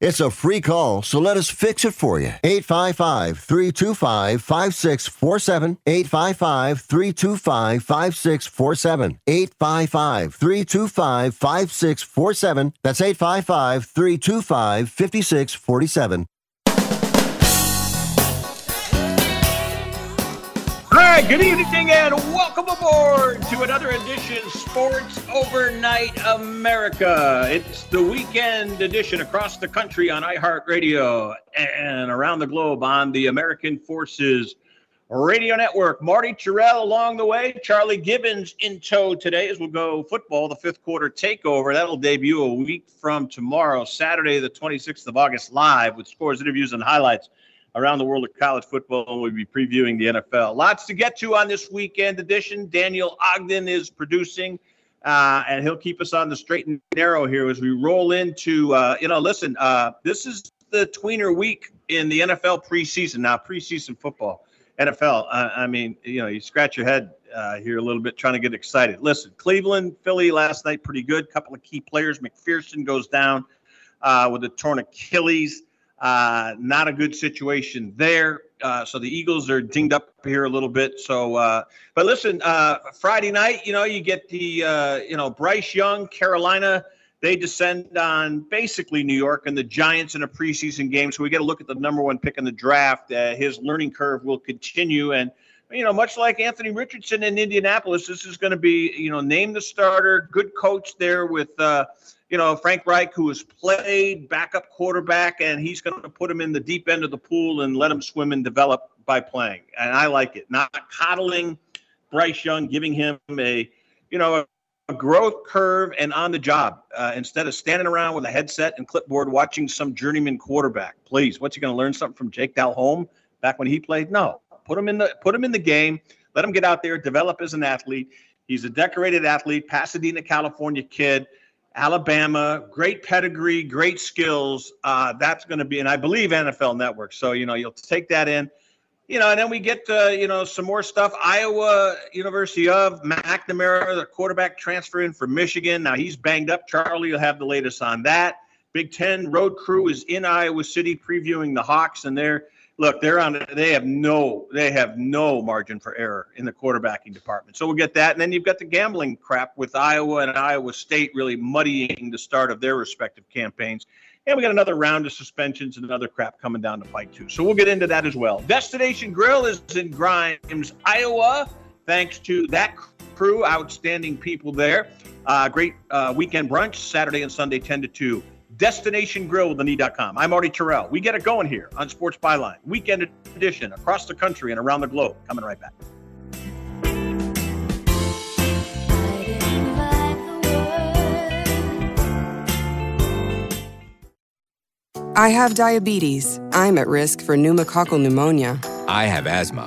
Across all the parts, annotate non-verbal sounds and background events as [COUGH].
It's a free call, so let us fix it for you. 855 325 5647. 855 325 5647. 855 325 5647. That's 855 325 5647. Right, good evening and welcome aboard to another edition Sports Overnight America. It's the weekend edition across the country on iHeartRadio and around the globe on the American Forces Radio Network. Marty Tirrell along the way, Charlie Gibbons in tow today as we'll go football, the fifth quarter takeover. That'll debut a week from tomorrow, Saturday, the 26th of August, live with scores, interviews, and highlights around the world of college football, and we'll be previewing the NFL. Lots to get to on this weekend edition. Daniel Ogden is producing, uh, and he'll keep us on the straight and narrow here as we roll into, uh, you know, listen, uh, this is the tweener week in the NFL preseason now, preseason football. NFL, I mean, you know, you scratch your head uh, here a little bit trying to get excited. Listen, Cleveland, Philly last night, pretty good. Couple of key players. McPherson goes down uh, with a torn Achilles. Uh, not a good situation there. Uh, so the Eagles are dinged up here a little bit. So, uh, but listen, uh, Friday night, you know, you get the, uh, you know, Bryce Young, Carolina. They descend on basically New York and the Giants in a preseason game. So we get a look at the number one pick in the draft. Uh, his learning curve will continue. And, you know, much like Anthony Richardson in Indianapolis, this is going to be, you know, name the starter, good coach there with, uh, you know, Frank Reich, who has played backup quarterback, and he's going to put him in the deep end of the pool and let him swim and develop by playing. And I like it. Not coddling Bryce Young, giving him a, you know, a, a growth curve and on the job uh, instead of standing around with a headset and clipboard watching some journeyman quarterback. Please, what's he going to learn something from Jake Delhomme back when he played? No, put him in the put him in the game. Let him get out there, develop as an athlete. He's a decorated athlete, Pasadena, California kid. Alabama, great pedigree, great skills. Uh, that's going to be, and I believe NFL Network. So you know, you'll take that in, you know, and then we get uh, you know some more stuff. Iowa University of McNamara, the quarterback transfer in from Michigan. Now he's banged up. Charlie will have the latest on that. Big Ten road crew is in Iowa City previewing the Hawks, and they're look, they're on. They have no, they have no margin for error in the quarterbacking department. So we'll get that, and then you've got the gambling crap with Iowa and Iowa State really muddying the start of their respective campaigns. And we got another round of suspensions and another crap coming down the fight too. So we'll get into that as well. Destination Grill is in Grimes, Iowa. Thanks to that crew, outstanding people there. Uh, great uh, weekend brunch Saturday and Sunday, 10 to 2. Destination Grill with the knee.com. I'm Marty Tirrell. We get it going here on Sports Byline, weekend edition across the country and around the globe. Coming right back. I have diabetes. I'm at risk for pneumococcal pneumonia. I have asthma.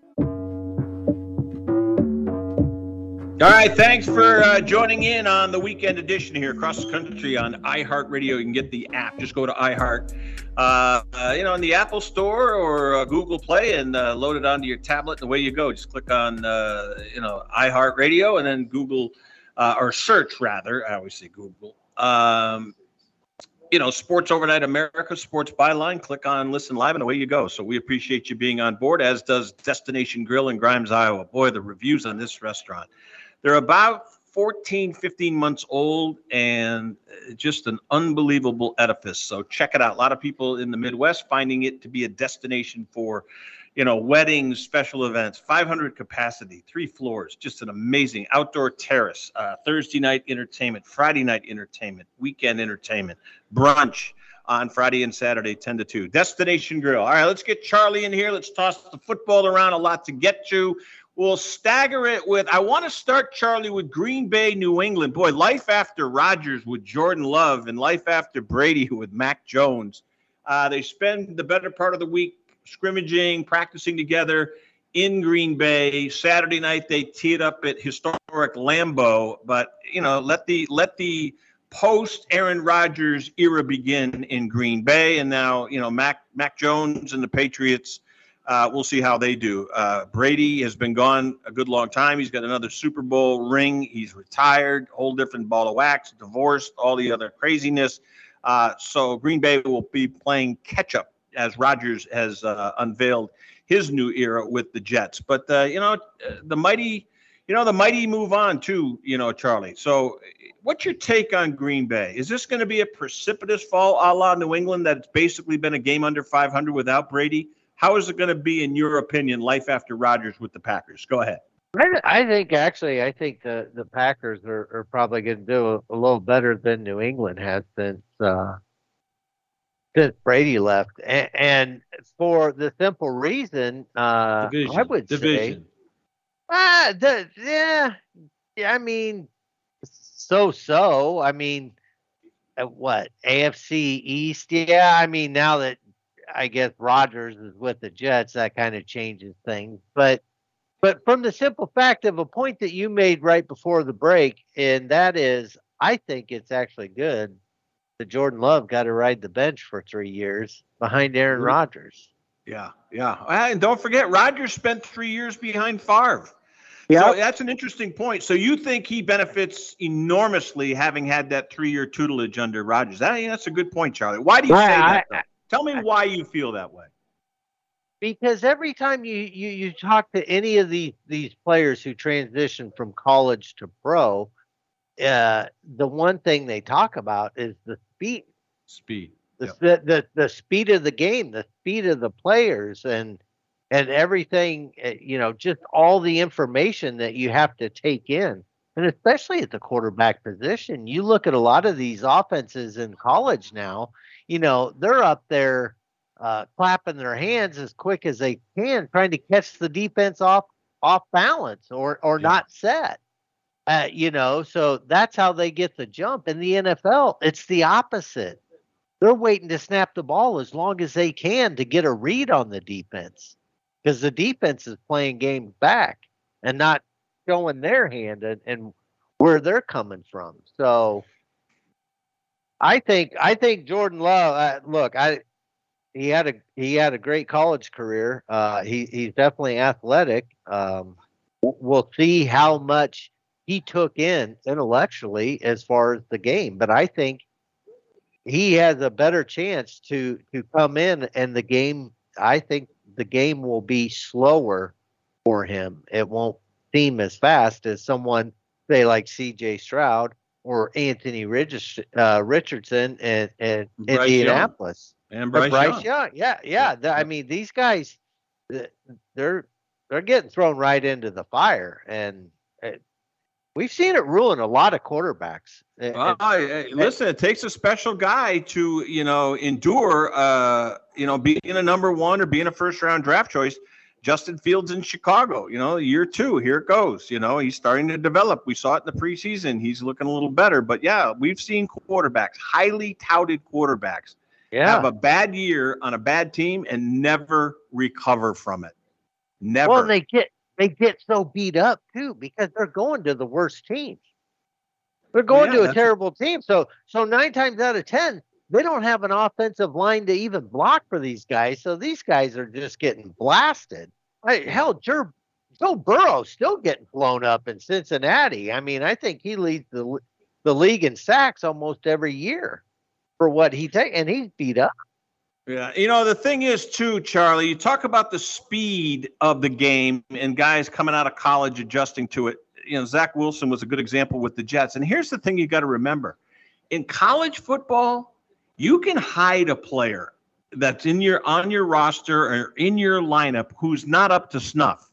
All right, thanks for uh, joining in on the weekend edition here across the country on iHeartRadio. You can get the app. Just go to iHeart, uh, uh, you know, in the Apple Store or uh, Google Play, and uh, load it onto your tablet. And away you go. Just click on, uh, you know, iHeartRadio, and then Google or search rather. I always say Google. Um, you know, Sports Overnight America, Sports Byline. Click on Listen Live, and away you go. So we appreciate you being on board, as does Destination Grill in Grimes, Iowa. Boy, the reviews on this restaurant. They're about 14, 15 months old and just an unbelievable edifice. So check it out. A lot of people in the Midwest finding it to be a destination for, you know, weddings, special events, 500 capacity, three floors, just an amazing outdoor terrace, uh, Thursday night entertainment, Friday night entertainment, weekend entertainment, brunch on Friday and Saturday, 10 to 2. Destination Grill. All right, let's get Charlie in here. Let's toss the football around. A lot to get to. We'll stagger it with. I want to start, Charlie, with Green Bay, New England. Boy, life after Rodgers with Jordan Love and life after Brady [LAUGHS] with Mac Jones. Uh, they spend the better part of the week scrimmaging, practicing together in Green Bay. Saturday night they tee it up at historic Lambeau. But you know, let the let the post Aaron Rodgers era begin in Green Bay, and now you know Mac Mac Jones and the Patriots uh, we'll see how they do. Uh, Brady has been gone a good long time. He's got another Super Bowl ring. He's retired, whole different ball of wax, divorced, all the other craziness. Uh, so Green Bay will be playing catch up as Rodgers has uh, unveiled his new era with the Jets. But uh, you know, the mighty, you know, the mighty move on too. You know, Charlie. So, what's your take on Green Bay? Is this going to be a precipitous fall, a la New England, that it's basically been a game under 500 without Brady? How is it going to be, in your opinion, life after Rodgers with the Packers? Go ahead. I, think actually, I think the the Packers are, are probably going to do a, a, little better than New England has since uh, since Brady left, and, and, for the simple reason, uh, Division. I would Division. say, ah, the, yeah, yeah. I mean, so so. I mean, uh, what AFC East? Yeah, I mean, now that I guess Rodgers is with the Jets, that kind of changes things. But but from the simple fact of a point that you made right before the break, and that is, I think it's actually good that Jordan Love got to ride the bench for three years behind Aaron mm-hmm. Rodgers. Yeah, yeah, and don't forget Rodgers spent three years behind Favre. Yeah, so that's an interesting point. So you think he benefits enormously having had that three-year tutelage under Rodgers? That, that's a good point, Charlie. Why do you say I, that? Tell me why you feel that way. because every time you, you you talk to any of these these players who transition from college to pro, uh, the one thing they talk about is the speed, Speed. the, Yep. the the the speed of the game, the speed of the players, and and everything. uh, You know, just all the information that you have to take in, and especially at the quarterback position. You look at a lot of these offenses in college now. You know, they're up there uh, clapping their hands as quick as they can, trying to catch the defense off off balance or or Yeah. not set. Uh, you know, so that's how they get the jump. In the NFL, it's the opposite. They're waiting to snap the ball as long as they can to get a read on the defense because the defense is playing games back and not showing their hand and, and where they're coming from. So I think I think Jordan Love. Uh, look, I he had a he had a great college career. Uh, he he's definitely athletic. Um, we'll see how much he took in intellectually as far as the game, but I think he has a better chance to to come in and the game. I think the game will be slower for him. It won't seem as fast as someone say like C.J. Stroud or Anthony uh, Richardson in, in Bryce Young. Indianapolis. And Bryce, Bryce Young. Young. Yeah, yeah. I mean, these guys, they're they're getting thrown right into the fire, and uh, we've seen it ruin a lot of quarterbacks. And- Well, and- listen, it takes a special guy to, you know, endure, uh, you know, being a number one or being a first round draft choice. Justin Fields in Chicago, you know, year two, here it goes. You know, he's starting to develop. We saw it in the preseason. He's looking a little better. But yeah, we've seen quarterbacks, highly touted quarterbacks, yeah. have a bad year on a bad team and never recover from it. Never. Well, they get they get so beat up too because they're going to the worst teams. They're going Yeah, to a terrible team. So so nine times out of ten, they don't have an offensive line to even block for these guys. So these guys are just getting blasted. I, hell, Joe, Joe Burrow still getting blown up in Cincinnati. I mean, I think he leads the the league in sacks almost every year for what he takes, and he's beat up. Yeah, you know the thing is too, Charlie. You talk about the speed of the game and guys coming out of college adjusting to it. You know, Zach Wilson was a good example with the Jets. And here's the thing: you got to remember, in college football, you can hide a player that's in your on your roster or in your lineup who's not up to snuff.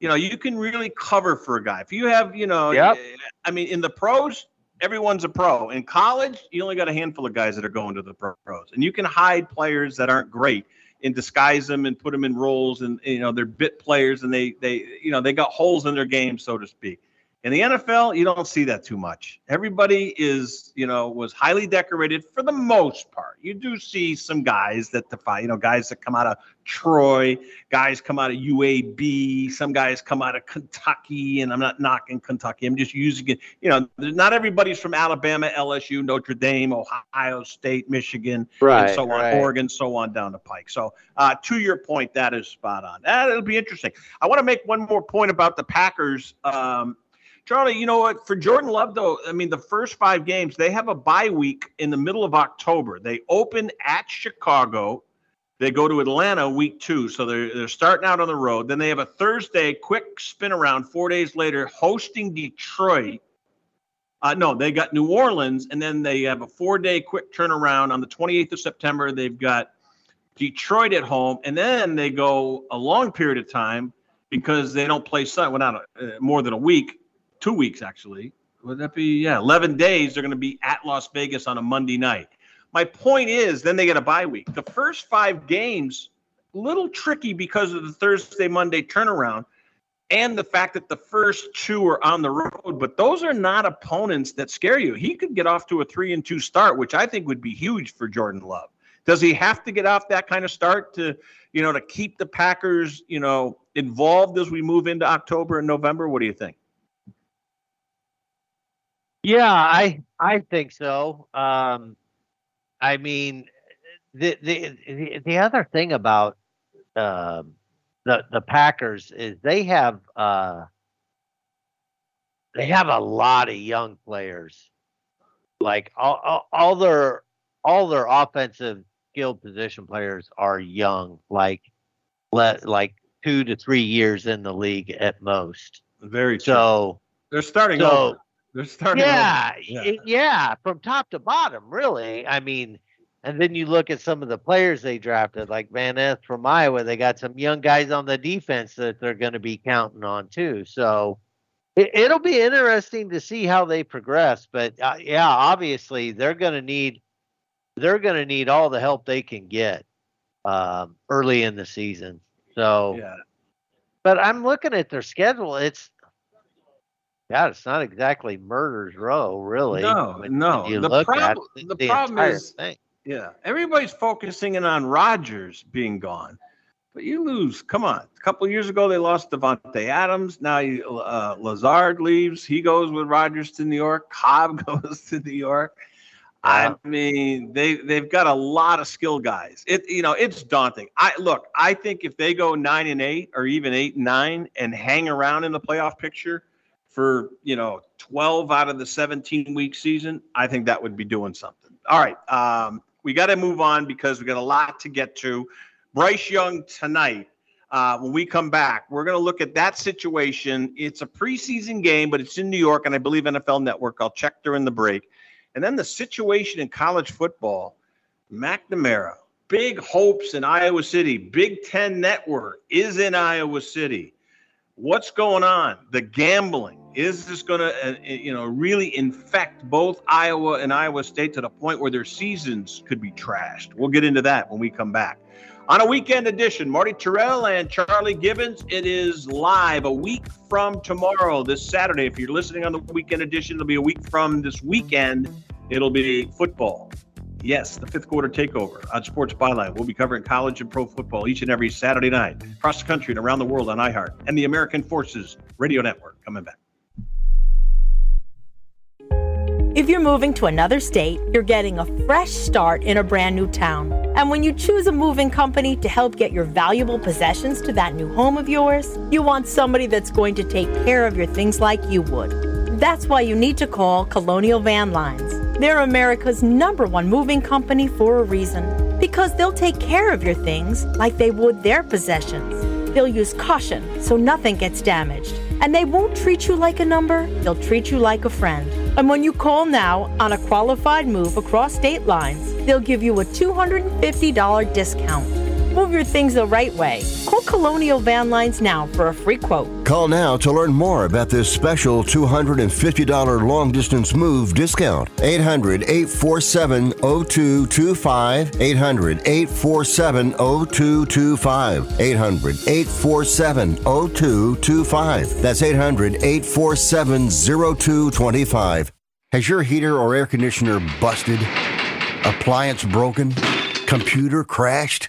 You know, you can really cover for a guy if you have. You know, Yep. I mean, in the pros, everyone's a pro. In college, you only got a handful of guys that are going to the pros, and you can hide players that aren't great and disguise them and put them in roles, and you know they're bit players, and they they you know they got holes in their game, so to speak. In the NFL, you don't see that too much. Everybody is, you know, was highly decorated for the most part. You do see some guys that defy, you know, guys that come out of Troy, guys come out of UAB, some guys come out of Kentucky, and I'm not knocking Kentucky. I'm just using it. You know, not everybody's from Alabama, LSU, Notre Dame, Ohio State, Michigan, and so on, right. Oregon, so on down the pike. So, uh, to your point, that is spot on. That'll be interesting. I want to make one more point about the Packers. Um, Charlie, you know what? For Jordan Love, though, I mean, the first five games, they have a bye week in the middle of October. They open at Chicago. They go to Atlanta week two. So they're, they're starting out on the road. Then they have a Thursday quick spin around four days later, hosting Detroit. Uh, no, they got New Orleans, and then they have a four day quick turnaround on the 28th of September. They've got Detroit at home, and then they go a long period of time because they don't play. Well, not a, uh, more than a week, two weeks actually. Would that be yeah, 11 days? They're going to be at Las Vegas on a Monday night. My point is, then they get a bye week. The first five games, little tricky because of the Thursday Monday turnaround, and the fact that the first two are on the road. But those are not opponents that scare you. He could get off to a three and two start, which I think would be huge for Jordan Love. Does he have to get off that kind of start to, you know, to keep the Packers, you know, involved as we move into October and November? What do you think? Yeah, I I think so. Um, I mean, the the the, the other thing about um, the the Packers is they have uh, they have a lot of young players. Like all, all, all their all their offensive skilled position players are young. Like let like two to three years in the league at most. Very true. So they're starting so over. They're starting yeah, over. y- yeah, from top to bottom, really. I mean, and then you look at some of the players they drafted, like Van Ness from Iowa. They got some young guys on the defense that they're going to be counting on too. So it, it'll be interesting to see how they progress. But uh, yeah, obviously they're going to need they're going to need all the help they can get um, early in the season. So, Yeah. but I'm looking at their schedule. It's God, it's not exactly murder's row, really. No, when- no. when you The prob- the, the the problem is- thing. Yeah. Everybody's focusing in on Rodgers being gone. But you lose. Come on. A couple years ago, they lost Davante Adams. Now you, uh, Lazard leaves. He goes with Rodgers to New York. [LAUGHS] Cobb [LAUGHS] goes to New York. I mean, they they've got a lot of skill guys. It you know it's daunting. I look. I think if they go nine and eight or even eight and nine and hang around in the playoff picture for you know twelve out of the seventeen week season, I think that would be doing something. All right, um, we got to move on because we got a lot to get to. Bryce Young tonight. Uh, when we come back, we're going to look at that situation. It's a preseason game, but it's in New York, and I believe NFL Network. I'll check during the break. And then the situation in college football, McNamara, big hopes in Iowa City. Big Ten Network is in Iowa City. What's going on? The gambling is this going to, uh, you know, really infect both Iowa and Iowa State to the point where their seasons could be trashed? We'll get into that when we come back. On a weekend edition, Marty Tirrell and Charlie Gibbons. It is live a week from tomorrow, this Saturday. If you're listening on the weekend edition, it'll be a week from this weekend. It'll be football. Yes, the fifth quarter takeover on Sports Byline. We'll be covering college and pro football each and every Saturday night across the country and around the world on iHeart and the American Forces Radio Network. Coming back. If you're moving to another state, you're getting a fresh start in a brand new town. And when you choose a moving company to help get your valuable possessions to that new home of yours, you want somebody that's going to take care of your things like you would. That's why you need to call Colonial Van Lines. They're America's number one moving company for a reason. Because they'll take care of your things like they would their possessions. They'll use caution so nothing gets damaged. And they won't treat you like a number, they'll treat you like a friend. And when you call now on a qualified move across state lines, they'll give you a $250 discount. Move your things the right way. Call Colonial Van Lines now for a free quote. Call now to learn more about this special $250 long distance move discount. 800 847 0225. 800 847 0225. 800 847 0225. That's 800 847 0225. Has your heater or air conditioner busted? Appliance broken? Computer crashed?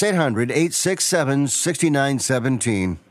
800 867 6917.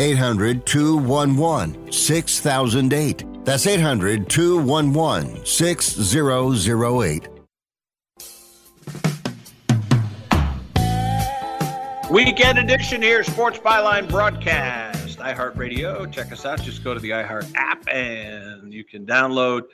800 211 6008. That's 800 211 6008. Weekend edition here, Sports Byline broadcast, iHeartRadio. Check us out. Just go to the iHeart app and you can download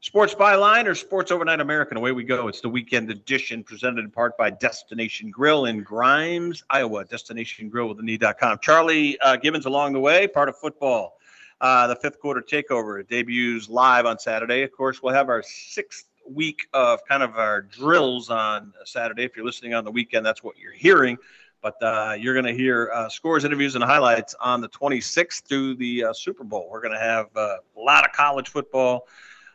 Sports Byline or Sports Overnight American. Away we go. It's the weekend edition presented in part by Destination Grill in Grimes, Iowa. Destination Grill with the knee.com. Charlie uh, Gibbons along the way, part of football. Uh, the fifth quarter takeover debuts live on Saturday. Of course, we'll have our sixth week of kind of our drills on Saturday. If you're listening on the weekend, that's what you're hearing. But uh, you're going to hear uh, scores, interviews, and highlights on the 26th through the uh, Super Bowl. We're going to have uh, a lot of college football,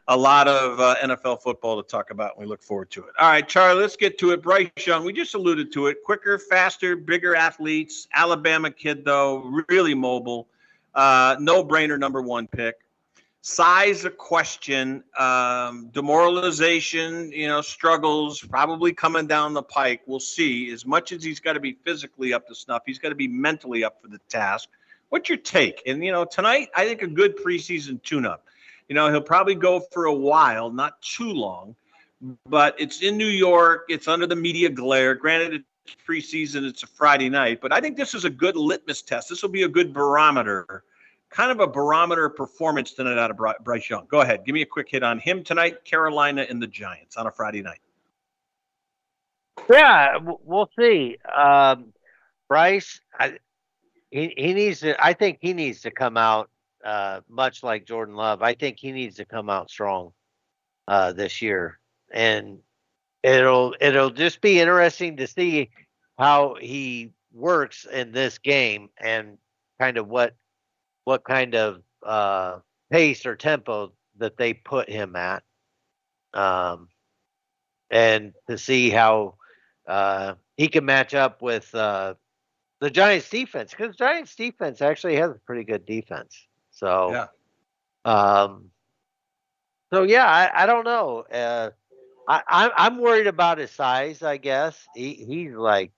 a lot of uh, NFL football to talk about, and we look forward to it. All right, Charlie, let's get to it. Bryce Young, we just alluded to it. Quicker, faster, bigger athletes. Alabama kid, though, really mobile. Uh, no brainer, number one pick size a question um, demoralization you know struggles probably coming down the pike we'll see as much as he's got to be physically up to snuff he's got to be mentally up for the task what's your take and you know tonight i think a good preseason tune-up you know he'll probably go for a while not too long but it's in new york it's under the media glare granted it's preseason it's a friday night but i think this is a good litmus test this will be a good barometer kind of a barometer performance tonight out of Bryce Young. Go ahead. Give me a quick hit on him tonight, Carolina and the Giants on a Friday night. Yeah, we'll see. Um, Bryce, I, he, he needs to, I think he needs to come out uh, much like Jordan Love. I think he needs to come out strong uh, this year. And it'll it'll just be interesting to see how he works in this game and kind of what what kind of uh, pace or tempo that they put him at, um, and to see how uh, he can match up with uh, the Giants defense because Giants defense actually has a pretty good defense. So, yeah. Um, so yeah, I, I don't know. Uh, I, I'm worried about his size. I guess he, he's like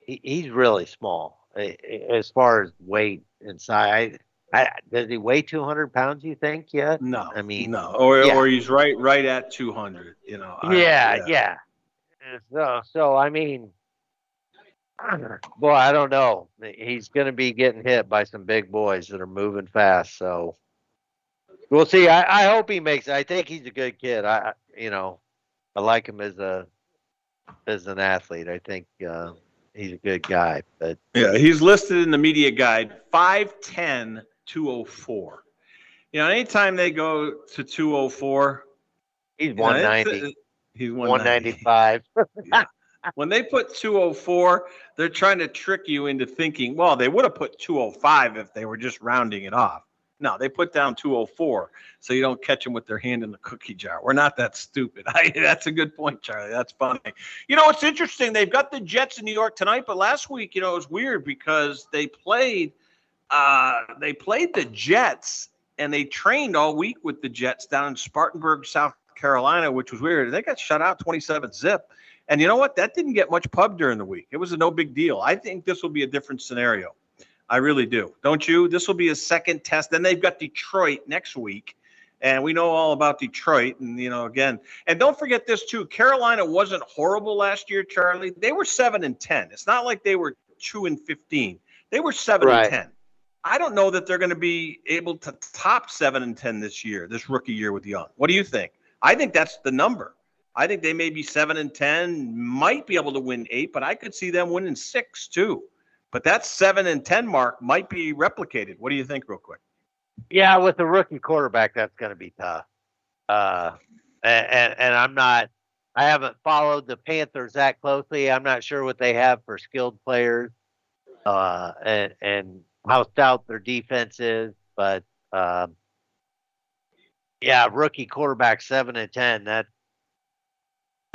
he, he's really small as far as weight and size. I, does he weigh 200 pounds? You think Yeah. No, I mean, no, or yeah. or he's right right at 200. You know. Yeah, yeah, yeah. So so I mean, boy, I don't know. He's going to be getting hit by some big boys that are moving fast. So we'll see. I, I hope he makes. It. I think he's a good kid. I you know, I like him as a as an athlete. I think. Uh, he's a good guy. But yeah, he's listed in the media guide 5'10, 204. You know, anytime they go to 204, he's 190. He's 195. [LAUGHS] yeah. When they put 204, they're trying to trick you into thinking, well, they would have put 205 if they were just rounding it off. No, they put down 204 so you don't catch them with their hand in the cookie jar. We're not that stupid. [LAUGHS] I, that's a good point, Charlie. That's funny. You know, it's interesting. They've got the Jets in New York tonight, but last week, you know, it was weird because they played uh, they played the Jets and they trained all week with the Jets down in Spartanburg, South Carolina, which was weird. They got shut out 27 zip. And you know what? That didn't get much pub during the week. It was a no big deal. I think this will be a different scenario. I really do. Don't you? This will be a second test. Then they've got Detroit next week. And we know all about Detroit. And, you know, again, and don't forget this too. Carolina wasn't horrible last year, Charlie. They were 7 and 10. It's not like they were 2 and 15. They were 7 right. and 10. I don't know that they're going to be able to top 7 and 10 this year, this rookie year with Young. What do you think? I think that's the number. I think they may be 7 and 10, might be able to win 8, but I could see them winning 6 too. But that seven and ten mark might be replicated. What do you think, real quick? Yeah, with a rookie quarterback, that's going to be tough. Uh, and, and, and I'm not. I haven't followed the Panthers that closely. I'm not sure what they have for skilled players, uh, and and how stout their defense is. But um, yeah, rookie quarterback seven and ten. That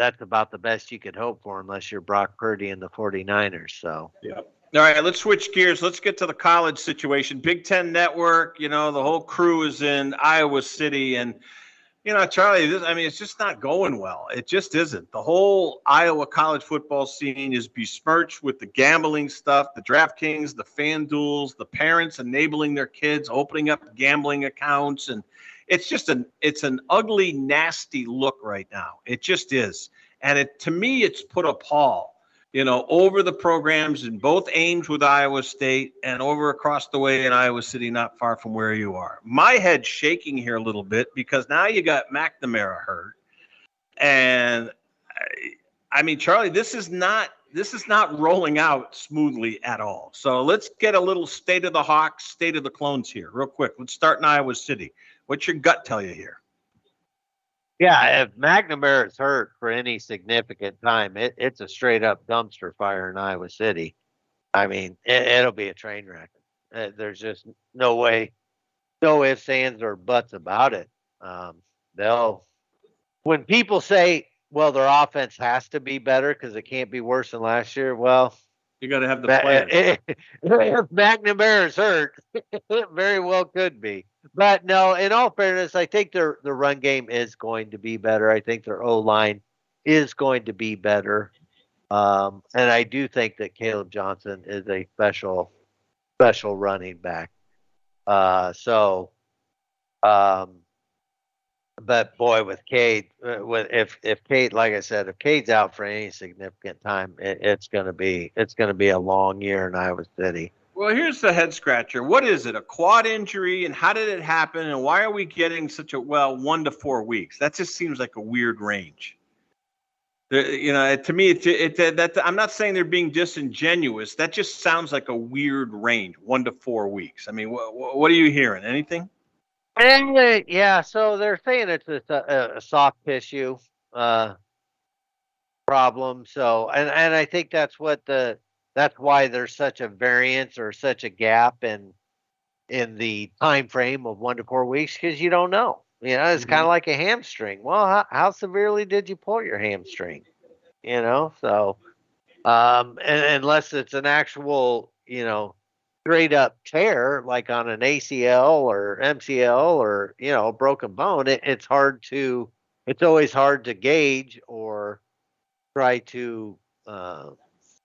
that's about the best you could hope for, unless you're Brock Purdy and the 49ers. So yeah. All right, let's switch gears. Let's get to the college situation. Big Ten Network, you know, the whole crew is in Iowa City, and You know, Charlie, this, I mean, it's just not going well. It just isn't. The whole Iowa college football scene is besmirched with the gambling stuff, the DraftKings, the FanDuels, the parents enabling their kids, opening up gambling accounts. And it's just an, it's an ugly, nasty look right now. It just is. And it, to me, it's put a pall you know, over the programs in both Ames with Iowa State and over across the way in Iowa City, not far from where you are. My head's shaking here a little bit because now you got McNamara hurt, and I, I mean, Charlie, this is not this is not rolling out smoothly at all. So let's get a little state of the Hawks, state of the clones here, real quick. Let's start in Iowa City. What's your gut tell you here? Yeah, if McNamara is hurt for any significant time, it, it's a straight up dumpster fire in Iowa City. I mean, it, will be a train wreck. Uh, there's just no way, no ifs, ands, or buts about it. Um, they'll, when people say, well, their offense has to be better because it can't be worse than last year, well, you got to have the plan. [LAUGHS] if McNamara is hurt, [LAUGHS] it very well could be. But no, in all fairness, I think their the run game is going to be better. I think their O line is going to be better. Um, and I do think that Caleb Johnson is a special special running back. Uh, so um, but boy, with Cade, uh, with if if Cade, like I said, if Cade's out for any significant time, it, it's gonna be it's gonna be a long year in Iowa City. Well, here's the head scratcher. What is it? A quad injury, and how did it happen? And why are we getting such a well one to four weeks? That just seems like a weird range. You know, to me, it, it, that I'm not saying they're being disingenuous. That just sounds like a weird range, one to four weeks. I mean, what, what are you hearing? Anything? And, yeah, so they're saying it's a, a soft tissue uh, problem. So, and and I think that's what the that's why there's such a variance or such a gap in in the time frame of one to four weeks because you don't know. You know, it's mm-hmm. kind of like a hamstring. Well, how, how severely did you pull your hamstring? You know, so um, and, unless it's an actual, you know, straight up tear, like on an ACL or MCL or you know, broken bone, it, it's hard to. It's always hard to gauge or try to uh,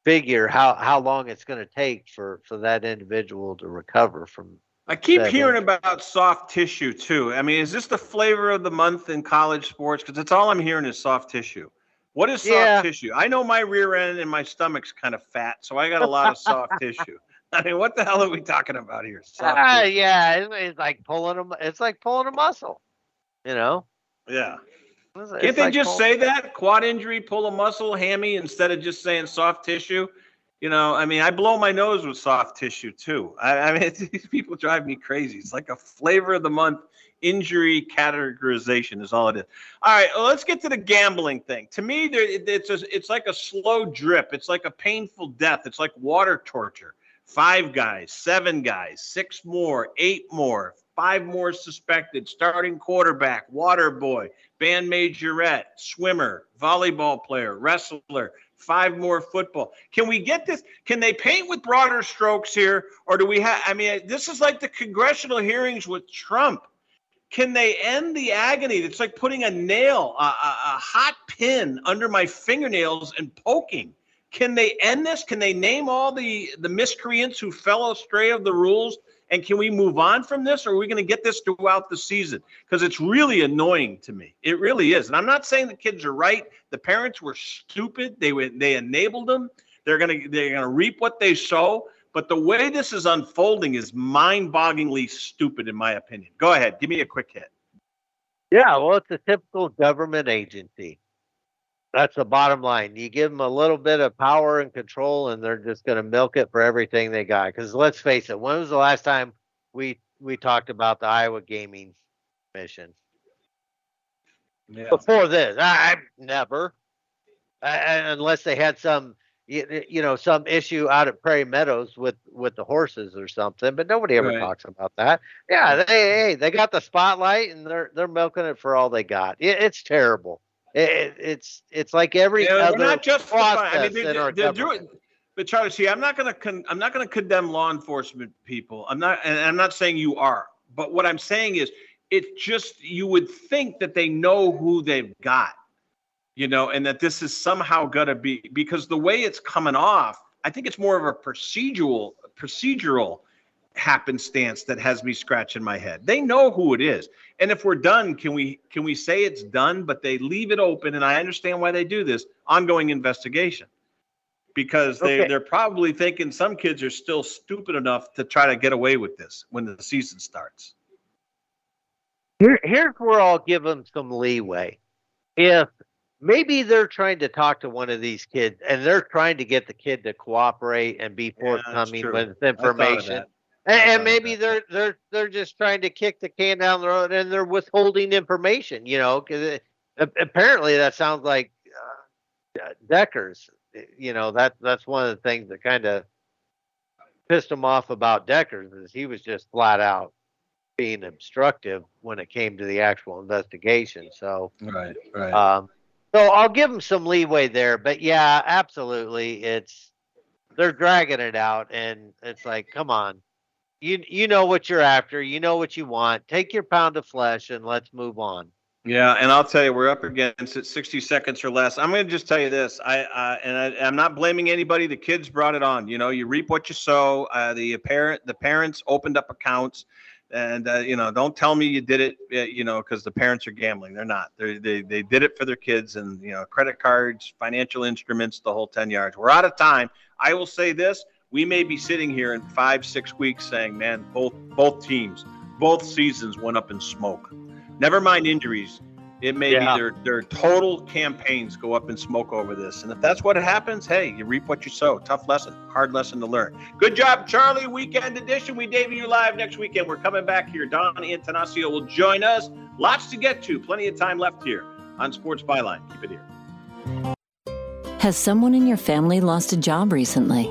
figure how how long it's going to take for for that individual to recover from I keep hearing about soft tissue too. I mean, is this the flavor of the month in college sports? Because it's all I'm hearing is soft tissue. What is soft yeah. tissue? I know my rear end and my stomach's kind of fat, so I got a lot of soft [LAUGHS] tissue. I mean, what the hell are we talking about here? Uh, yeah, it's, it's, like pulling a, it's like pulling a muscle, you know. Yeah. Can't it's they like just say that quad injury, pull a muscle, hammy, instead of just saying soft tissue? You know, I mean, I blow my nose with soft tissue too. I, I mean, [LAUGHS] these people drive me crazy. It's like a flavor of the month injury categorization is all it is. All right, well, let's get to the gambling thing. To me, there, it's a, it's like a slow drip. It's like a painful death. It's like water torture. Five guys, seven guys, six more, eight more, five more suspected. Starting quarterback, water boy, band majorette, swimmer, volleyball player, wrestler, five more football. Can we get this? Can they paint with broader strokes here? Or do we have, I mean, this is like the congressional hearings with Trump. Can they end the agony? It's like putting a nail, a, a, a hot pin under my fingernails and poking. Can they end this? Can they name all the, the miscreants who fell astray of the rules and can we move on from this, or are we going to get this throughout the season? Because it's really annoying to me. It really is. And I'm not saying the kids are right. The parents were stupid. They were, they enabled them. They're gonna they're gonna reap what they sow. But the way this is unfolding is mind-bogglingly stupid, in my opinion. Go ahead, give me a quick hit. Yeah, well, it's a typical government agency. That's the bottom line. You give them a little bit of power and control, and they're just going to milk it for everything they got. Because let's face it, when was the last time we we talked about the Iowa Gaming Mission? Yeah. Before this, I, I never, I, unless they had some you, you know some issue out at Prairie Meadows with with the horses or something, but nobody ever right. talks about that. Yeah, they hey, they got the spotlight and they're they're milking it for all they got. It, it's terrible. It, it's it's like every yeah, other not just process I mean, they're, in our they're doing, but Charlie, see, I'm not going to con- I'm not going to condemn law enforcement people. I'm not, and I'm not saying you are. But what I'm saying is, it just you would think that they know who they've got, you know, and that this is somehow going to be because the way it's coming off, I think it's more of a procedural procedural happenstance that has me scratching my head. They know who it is. And if we're done, can we can we say it's done but they leave it open and I understand why they do this, ongoing investigation. Because they okay. they're probably thinking some kids are still stupid enough to try to get away with this when the season starts. Here, here's where I'll give them some leeway. If maybe they're trying to talk to one of these kids and they're trying to get the kid to cooperate and be forthcoming yeah, with information and, and maybe they're they're they're just trying to kick the can down the road, and they're withholding information. You know, because apparently that sounds like uh, Dekkers. You know, that that's one of the things that kind of pissed him off about Dekkers is he was just flat out being obstructive when it came to the actual investigation. So right, right. Um, so I'll give him some leeway there, but yeah, absolutely, it's they're dragging it out, and it's like, come on, you you know what you're after. You know what you want. Take your pound of flesh and let's move on. Yeah, and I'll tell you, we're up against it 60 seconds or less. I'm going to just tell you this. I uh, and I, am not blaming anybody. The kids brought it on. You know, you reap what you sow. Uh, the parent, the parents opened up accounts, and uh, you know, don't tell me you did it. Uh, you know, because the parents are gambling. They're not. They're, they they did it for their kids, and you know, credit cards, financial instruments, the whole 10 yards. We're out of time. I will say this we may be sitting here in five, six weeks saying, man, both both teams, both seasons went up in smoke. Never mind injuries. It may yeah. be their, their total campaigns go up in smoke over this. And if that's what happens, hey, you reap what you sow. Tough lesson, hard lesson to learn. Good job, Charlie. Weekend edition. We debut you live next weekend. We're coming back here. Don Antanasio will join us. Lots to get to. Plenty of time left here on Sports Byline. Keep it here. Has someone in your family lost a job recently?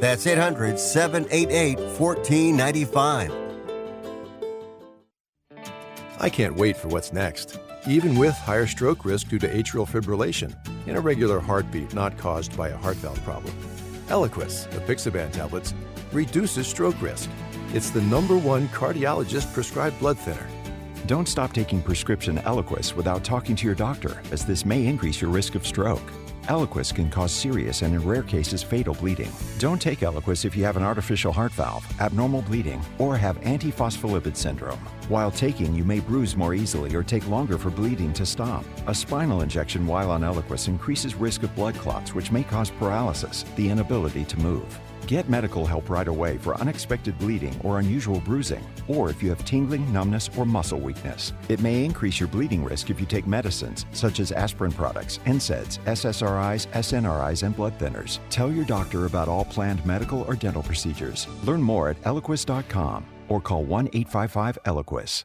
that's 800 788 1495. I can't wait for what's next. Even with higher stroke risk due to atrial fibrillation, and irregular heartbeat not caused by a heart valve problem. Eliquis, the Apixaban tablets, reduces stroke risk. It's the number one cardiologist prescribed blood thinner. Don't stop taking prescription Eliquis without talking to your doctor, as this may increase your risk of stroke. Eliquis can cause serious and in rare cases fatal bleeding. Don't take Eliquis if you have an artificial heart valve, abnormal bleeding, or have antiphospholipid syndrome. While taking, you may bruise more easily or take longer for bleeding to stop. A spinal injection while on Eliquis increases risk of blood clots, which may cause paralysis, the inability to move. Get medical help right away for unexpected bleeding or unusual bruising, or if you have tingling, numbness, or muscle weakness. It may increase your bleeding risk if you take medicines such as aspirin products, NSAIDs, SSRIs, SNRIs, and blood thinners. Tell your doctor about all planned medical or dental procedures. Learn more at eliquis.com or call 1 855 Eliquis.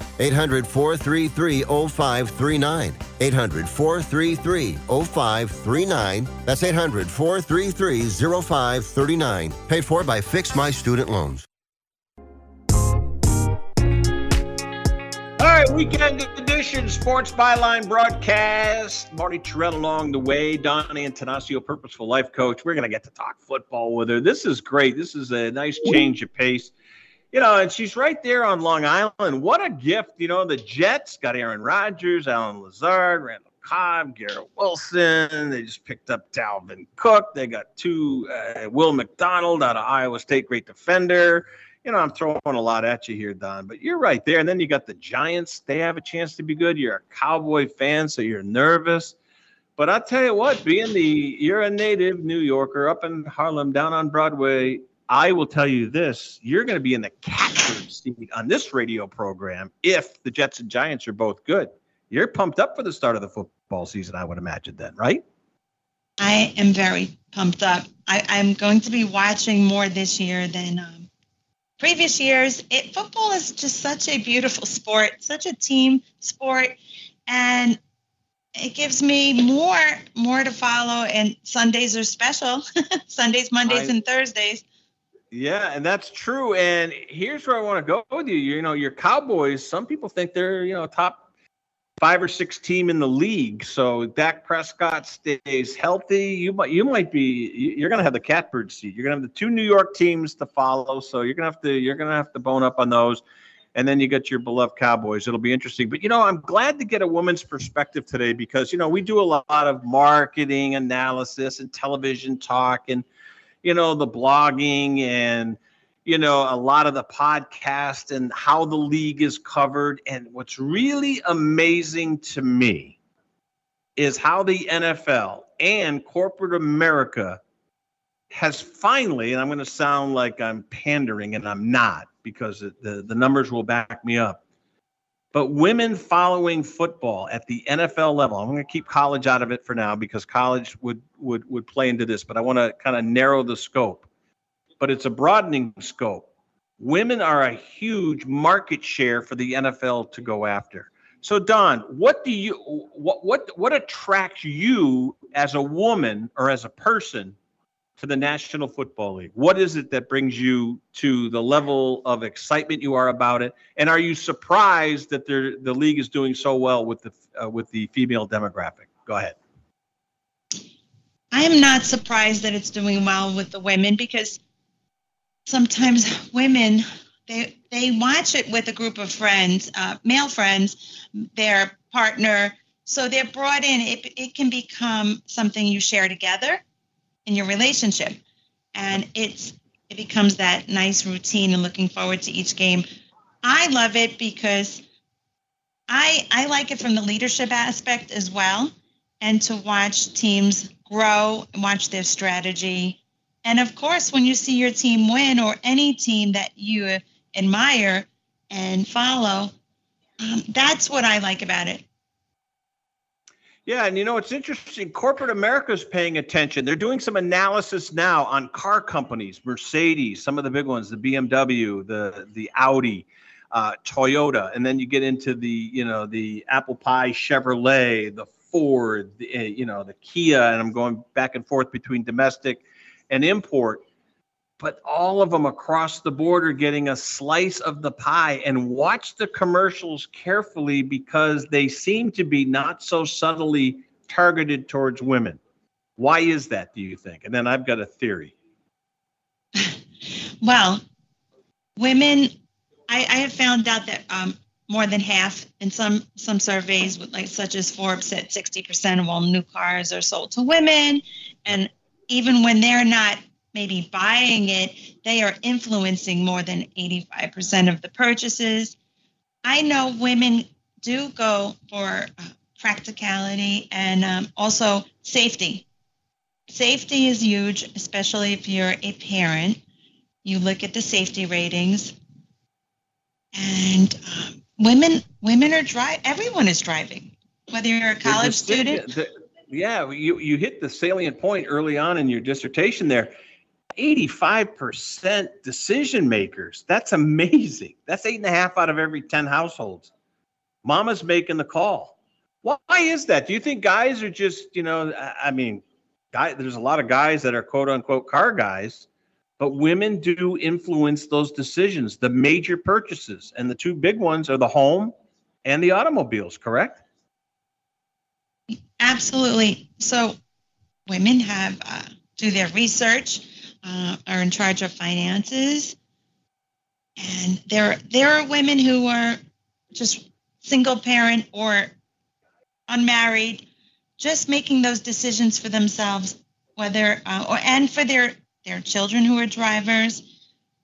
800 433 0539. 800 433 0539. That's 800 433 0539. Paid for by Fix My Student Loans. All right, weekend edition sports byline broadcast. Marty Tirrell along the way. Donnie Antanasio, purposeful life coach. We're going to get to talk football with her. This is great. This is a nice change of pace. You know, and she's right there on Long Island. What a gift. You know, the Jets got Aaron Rodgers, Allen Lazard, Randall Cobb, Garrett Wilson. They just picked up Dalvin Cook. They got two, uh, Will McDonald out of Iowa State, great defender you know, I'm throwing a lot at you here, Don, but you're right there. And then you got the Giants. They have a chance to be good. You're a Cowboy fan, so you're nervous. But I'll tell you what, being the you're a native New Yorker up in Harlem, down on Broadway, I will tell you this: you're going to be in the catbird seat on this radio program if the Jets and Giants are both good. You're pumped up for the start of the football season, I would imagine. Then, right? I am very pumped up. I, am going to be watching more this year than um, previous years. It, football is just such a beautiful sport, such a team sport, and it gives me more more to follow. And Sundays are special. [LAUGHS] Sundays, Mondays, I, and Thursdays. Yeah, and that's true. And here's where I want to go with you. You know, your Cowboys. Some people think they're you know top five or six team in the league. So Dak Prescott stays healthy. You might you might be you're to have the catbird seat. You're to have the two New York teams to follow. So you're to have to you're to have to bone up on those. And then you get your beloved Cowboys. It'll be interesting. But you know, I'm glad to get a woman's perspective today because you know we do a lot of marketing analysis and television talk and you know the blogging and you know, a lot of the podcast and how the league is covered. And what's really amazing to me is how the NFL and corporate America has finally, and I'm going to sound like I'm pandering, and I'm not because the, the numbers will back me up. But women following football at the NFL level, I'm going to keep college out of it for now because college would would would play into this, but I want to kind of narrow the scope but it's a broadening scope. Women are a huge market share for the NFL to go after. So Don, what do you what what what attracts you as a woman or as a person to the National Football League? What is it that brings you to the level of excitement you are about it? And are you surprised that the league is doing so well with the uh, with the female demographic? Go ahead. I am not surprised that it's doing well with the women because sometimes women they they watch it with a group of friends, uh, male friends, their partner. So they're brought in. It it can become something you share together in your relationship, and it's it becomes that nice routine and looking forward to each game. I love it because I I like it from the leadership aspect as well, and to watch teams grow and watch their strategy and of course, when you see your team win or any team that you admire and follow, um, that's what I like about it. Yeah, and you know it's interesting. Corporate America is paying attention. They're doing some analysis now on car companies, Mercedes, some of the big ones, the BMW, the the Audi, uh, Toyota, and then you get into the you know the Apple Pie Chevrolet, the Ford, the, eh, you know the Kia, and I'm going back and forth between domestic and import, but all of them across the board are getting a slice of the pie. And watch the commercials carefully because they seem to be not so subtly targeted towards women. Why is that, do you think? And then I've got a theory. [LAUGHS] well, women, I, I have found out that um, more than half in some some surveys, like such as Forbes, said 60% of all new cars are sold to women, and even when they're not maybe buying it, they are influencing more than 85% of the purchases. I know women do go for uh, practicality and um, also safety. Safety is huge, especially if you're a parent. You look at the safety ratings, and um, women women are driving. Everyone is driving, whether you're a college student. The, yeah, you, you hit the salient point early on in your dissertation there. 85% decision makers. That's amazing. That's eight and a half out of every 10 households. Mama's making the call. Why is that? Do you think guys are just, you know, I mean, guy, there's a lot of guys that are quote unquote car guys, but women do influence those decisions, the major purchases. And the two big ones are the home and the automobiles, correct? Absolutely. So women have uh, do their research, uh, are in charge of finances, and there there are women who are just single parent or unmarried, just making those decisions for themselves, whether uh, or and for their their children who are drivers.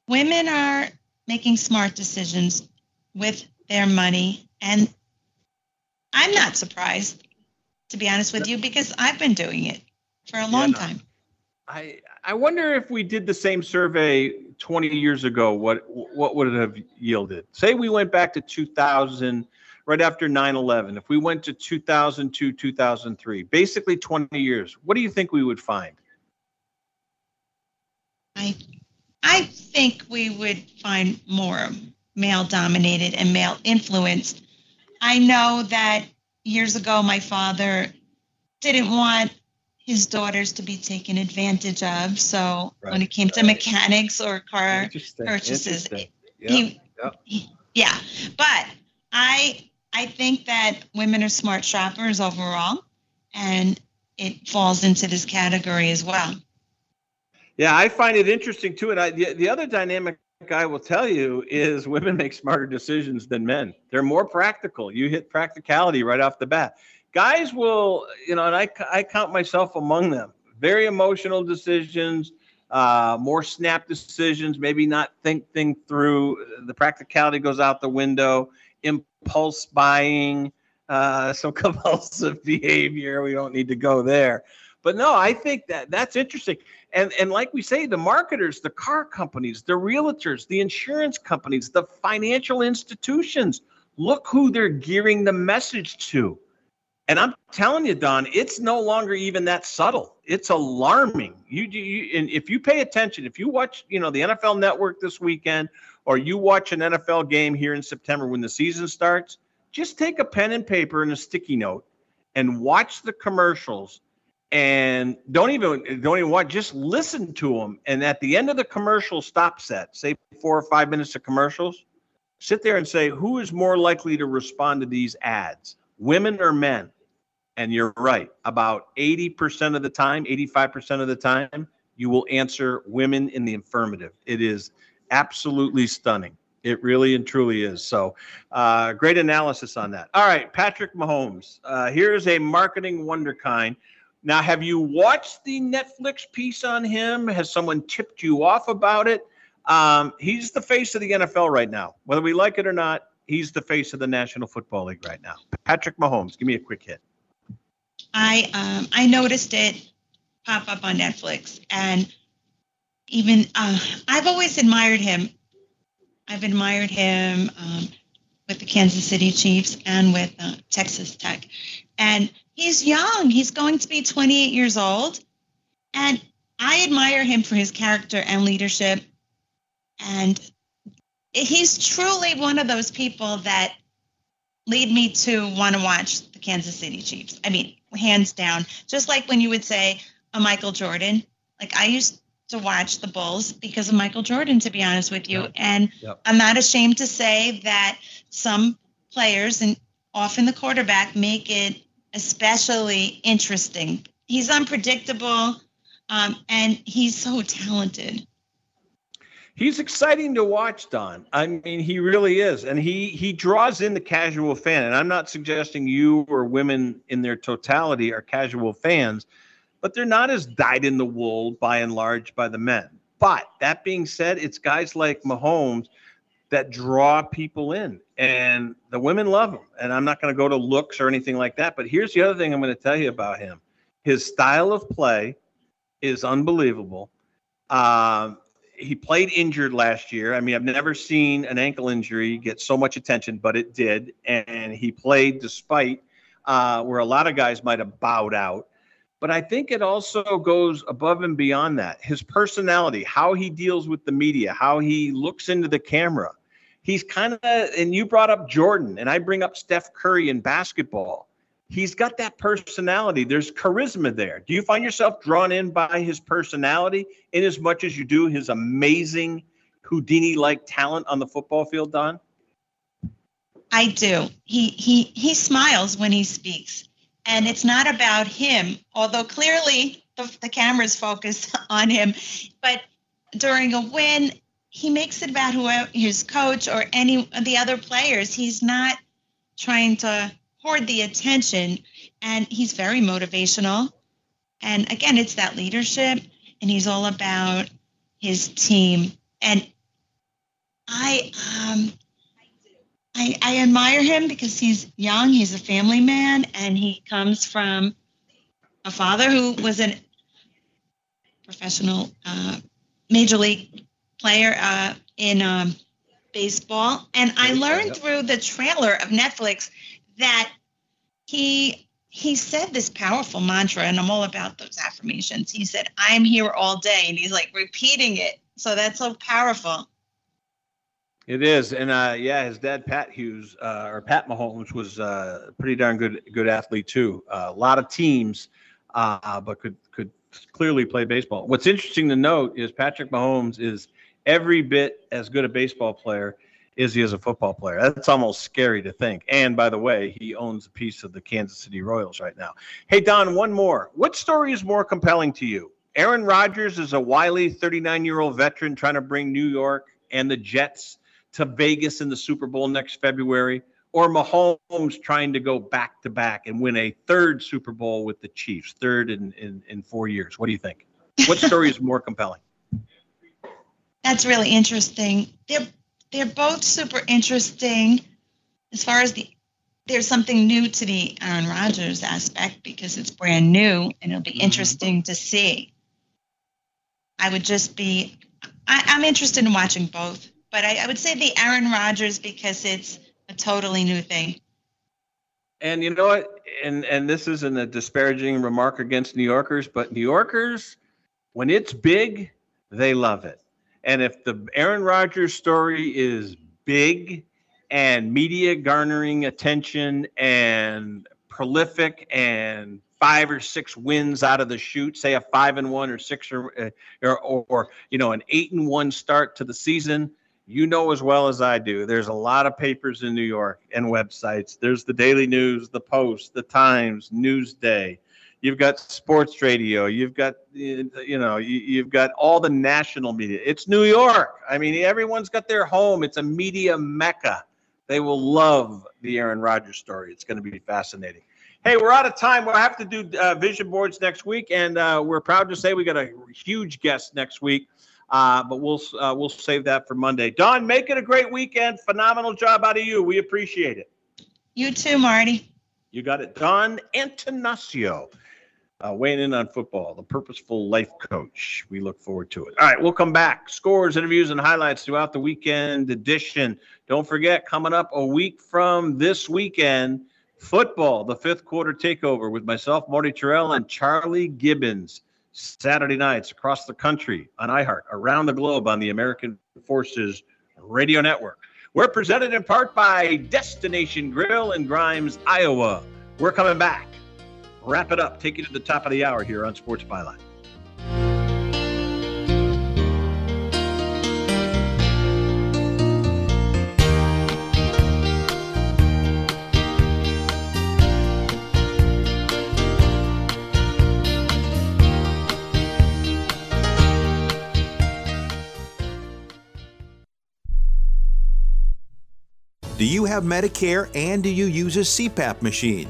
Women are making smart decisions with their money, and I'm not surprised, to be honest with you, because I've been doing it for a long yeah, no. time. I I wonder if we did the same survey 20 years ago, what what would it have yielded? Say we went back to 2000, right after 9/11. If we went to 2002, 2003, basically 20 years, what do you think we would find? I I think we would find more male dominated and male influenced. I know that years ago my father didn't want his daughters to be taken advantage of. So right. when it came to mechanics or car Interesting. purchases, Interesting. Yep. He, yep. he, yeah. But I I think that women are smart shoppers overall, and it falls into this category as well. Yeah, I find it interesting too. And I, the, the other dynamic I will tell you is women make smarter decisions than men. They're more practical. You hit practicality right off the bat guys will, you know, and I, I count myself among them. Very emotional decisions, uh, more snap decisions, maybe not think think through. The practicality goes out the window. Impulse buying, uh, [LAUGHS] some compulsive behavior. We don't need to go there. But no, I think that that's interesting. And and like we say, the marketers, the car companies, the realtors, the insurance companies, the financial institutions, look who they're gearing the message to. And I'm telling you, Don, it's no longer even that subtle. It's alarming. You, you and if you pay attention, if you watch, you know, the NFL Network this weekend, or you watch an NFL game here in September when the season starts, just take a pen and paper and a sticky note and watch the commercials. And don't even don't even watch. Just listen to them. And at the end of the commercial stop set, say four or five minutes of commercials, sit there and say, who is more likely to respond to these ads, women or men? And you're right. About 80% of the time, 85% of the time, you will answer women in the affirmative. It is absolutely stunning. It really and truly is. So, uh, great analysis on that. All right, Patrick Mahomes. Uh, here's a marketing wonderkind. Now, have you watched the Netflix piece on him? Has someone tipped you off about it? Um, he's the face of the NFL right now. Whether we like it or not, he's the face of the National Football League right now. Patrick Mahomes, give me a quick hit. I um, I noticed it pop up on Netflix, and even uh, I've always admired him. I've admired him um, with the Kansas City Chiefs and with uh, Texas Tech, and he's young. He's going to be 28 years old, and I admire him for his character and leadership, and he's truly one of those people that lead me to want to watch the Kansas City Chiefs. I mean, hands down. Just like when you would say a Michael Jordan. Like I used to watch the Bulls because of Michael Jordan, to be honest with you. Yep. And yep. I'm not ashamed to say that some players and often the quarterback make it especially interesting. He's unpredictable um, and he's so talented he's exciting to watch don. I mean he really is. And he he draws in the casual fan. And i'm not suggesting you or women in their totality are casual fans but they're not as dyed in the wool by and large by the men. But that being said it's guys like mahomes that draw people in. And the women love him and i'm not going to go to looks or anything like that. But here's the other thing i'm going to tell you about him. His style of play is unbelievable. Um, he played injured last year. I mean, I've never seen an ankle injury get so much attention, but it did. And he played despite uh, where a lot of guys might have bowed out. But I think it also goes above and beyond that. His personality, how he deals with the media, how he looks into the camera. he's kind of, and you brought up Jordan, and I bring up Steph Curry in basketball. He's got that personality. There's charisma there. Do you find yourself drawn in by his personality in as much as you do his amazing Houdini like talent on the football field, Don? I do. He he he smiles when he speaks, and it's not about him. Although clearly the, the camera's focused [LAUGHS] on him, but during a win, he makes it about whoever his coach or any of the other players. He's not trying to the attention, and he's very motivational. And again, it's that leadership, and he's all about his team. And I, um, I, I admire him because he's young. He's a family man, and he comes from a father who was a professional uh, major league player uh, in um, baseball. And I learned through the trailer of Netflix that he he said this powerful mantra, and I'm all about those affirmations. He said, "I'm here all day," and he's like repeating it. So that's so powerful. It is, and uh, yeah, his dad Pat Hughes uh, or Pat Mahomes was uh, pretty darn good good athlete too. A lot of teams, uh, but could could clearly play baseball. What's interesting to note is Patrick Mahomes is every bit as good a baseball player as he as a football player. That's almost scary to think. And by the way, he owns a piece of the Kansas City Royals right now. Hey, Don, one more. What story is more compelling to you? Aaron Rodgers is a wily 39 year old veteran trying to bring New York and the Jets to Vegas in the Super Bowl next February, or Mahomes trying to go back to back and win a third Super Bowl with the Chiefs, third in, in, in four years. What do you think? What story is more compelling? [LAUGHS] That's really interesting. They're they're both super interesting as far as the there's something new to the Aaron Rodgers aspect because it's brand new and it'll be mm-hmm. interesting to see. I would just be I, am interested in watching both, but I, I would say the Aaron Rodgers because it's a totally new thing. And you know what? And and this isn't a disparaging remark against New Yorkers, but New Yorkers, when it's big, they love it. And if the Aaron Rodgers story is big and media garnering attention and prolific and five or six wins out of the shoot, say a five and one or six or, uh, or, or you know an eight and one start to the season, you know as well as I do. There's a lot of papers in New York and websites. There's the Daily News, the Post, the Times, Newsday, You've got sports radio. You've got you know you've got all the national media. It's New York. I mean, everyone's got their home. It's a media mecca. They will love the Aaron Rodgers story. It's going to be fascinating. Hey, we're out of time. We'll have to do uh, vision boards next week, and uh, we're proud to say we got a huge guest next week. Uh, but we'll uh, we'll save that for Monday. Don, make it a great weekend. Phenomenal job out of you. We appreciate it. You too, Marty. You got it, Don Antonacio uh, weighing in on football, the purposeful life coach. We look forward to it. All right, we'll come back. Scores, interviews, and highlights throughout the weekend edition. Don't forget, coming up a week from this weekend, football, the fifth quarter takeover with myself, Marty Tirrell, and Charlie Gibbons. Saturday nights across the country on iHeart, around the globe on the American Forces Radio Network. We're presented in part by Destination Grill in Grimes, Iowa. We're coming back wrap it up, take you to the top of the hour here on Sports Byline. Do you have Medicare and do you use a CPAP machine?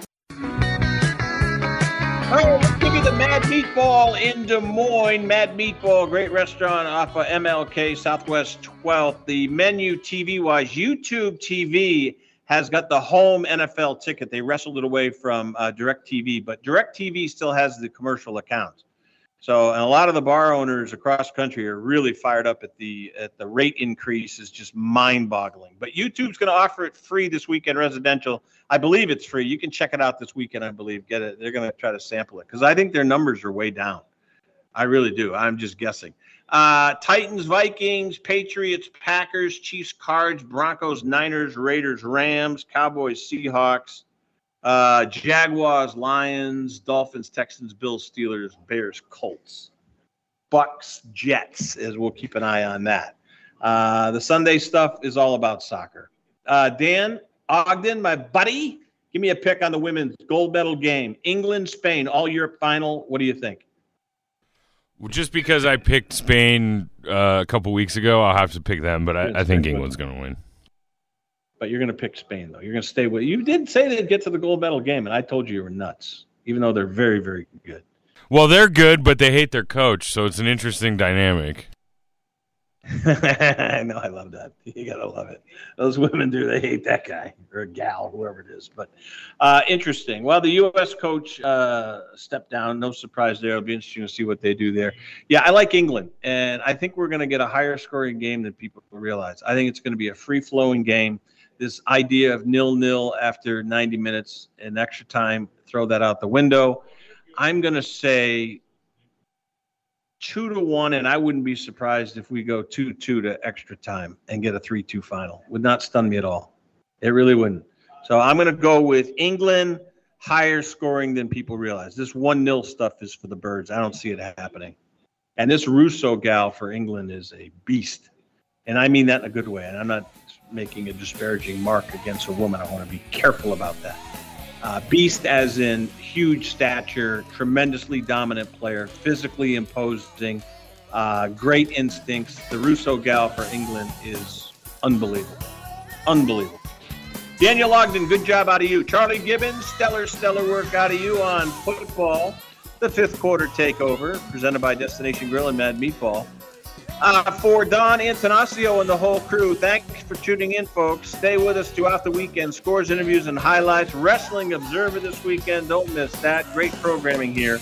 The Mad Meatball in Des Moines. Mad Meatball, great restaurant off of MLK Southwest 12th. The menu TV wise, YouTube TV has got the home NFL ticket. They wrestled it away from uh, DirecTV, but DirecTV still has the commercial accounts. So, and a lot of the bar owners across the country are really fired up at the at the rate increase is just mind-boggling. But YouTube's going to offer it free this weekend, residential. I believe it's free. You can check it out this weekend. I believe. Get it. They're going to try to sample it because I think their numbers are way down. I really do. I'm just guessing. Uh, Titans, Vikings, Patriots, Packers, Chiefs, Cards, Broncos, Niners, Raiders, Rams, Cowboys, Seahawks, uh, Jaguars, Lions, Dolphins, Texans, Bills, Steelers, Bears, Colts, Bucs, Jets. As we'll keep an eye on that. Uh, the Sunday stuff is all about soccer. Uh, Dan Ogden, my buddy, give me a pick on the women's gold medal game. England, Spain, all Europe final. What do you think? Well, just because I picked Spain uh, a couple weeks ago, I'll have to pick them. But I, I think England's going to win. But you're going to pick Spain, though. You're going to stay with. You did say they'd get to the gold medal game, and I told you you were nuts. Even though they're very, very good. Well, they're good, but they hate their coach, so it's an interesting dynamic. [LAUGHS] I know, I love that. You gotta love it. Those women do. They hate that guy or gal, whoever it is. But uh, interesting. Well, the U.S. coach uh, stepped down. No surprise there. It'll be interesting to see what they do there. Yeah, I like England, and I think we're going to get a higher scoring game than people realize. I think it's going to be a free flowing game. This idea of nil nil after 90 minutes and extra time, throw that out the window. I'm going to say two to one, and I wouldn't be surprised if we go two two to extra time and get a three two final. Would not stun me at all. It really wouldn't. So I'm going to go with England higher scoring than people realize. This one nil stuff is for the birds. I don't see it happening. And this Russo gal for England is a beast, and I mean that in a good way. And I'm not making a disparaging mark against a woman. I want to be careful about that. Uh, beast, as in huge stature, tremendously dominant player, physically imposing, uh, great instincts. The Russo gal for England is unbelievable. Unbelievable. Daniel Ogden, good job out of you. Charlie Gibbons, stellar, stellar work out of you on football. the fifth quarter takeover, presented by Destination Grill and Mad Meatball. Uh, for Don Antanasio and the whole crew, thanks for tuning in, folks. Stay with us throughout the weekend. Scores, interviews, and highlights. Wrestling Observer this weekend. Don't miss that. Great programming here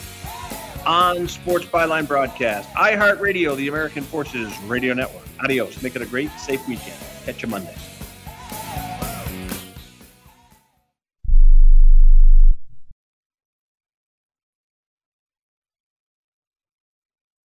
on Sports Byline Broadcast. iHeartRadio, the American Forces Radio Network. Adios. Make it a great, safe weekend. Catch you Monday.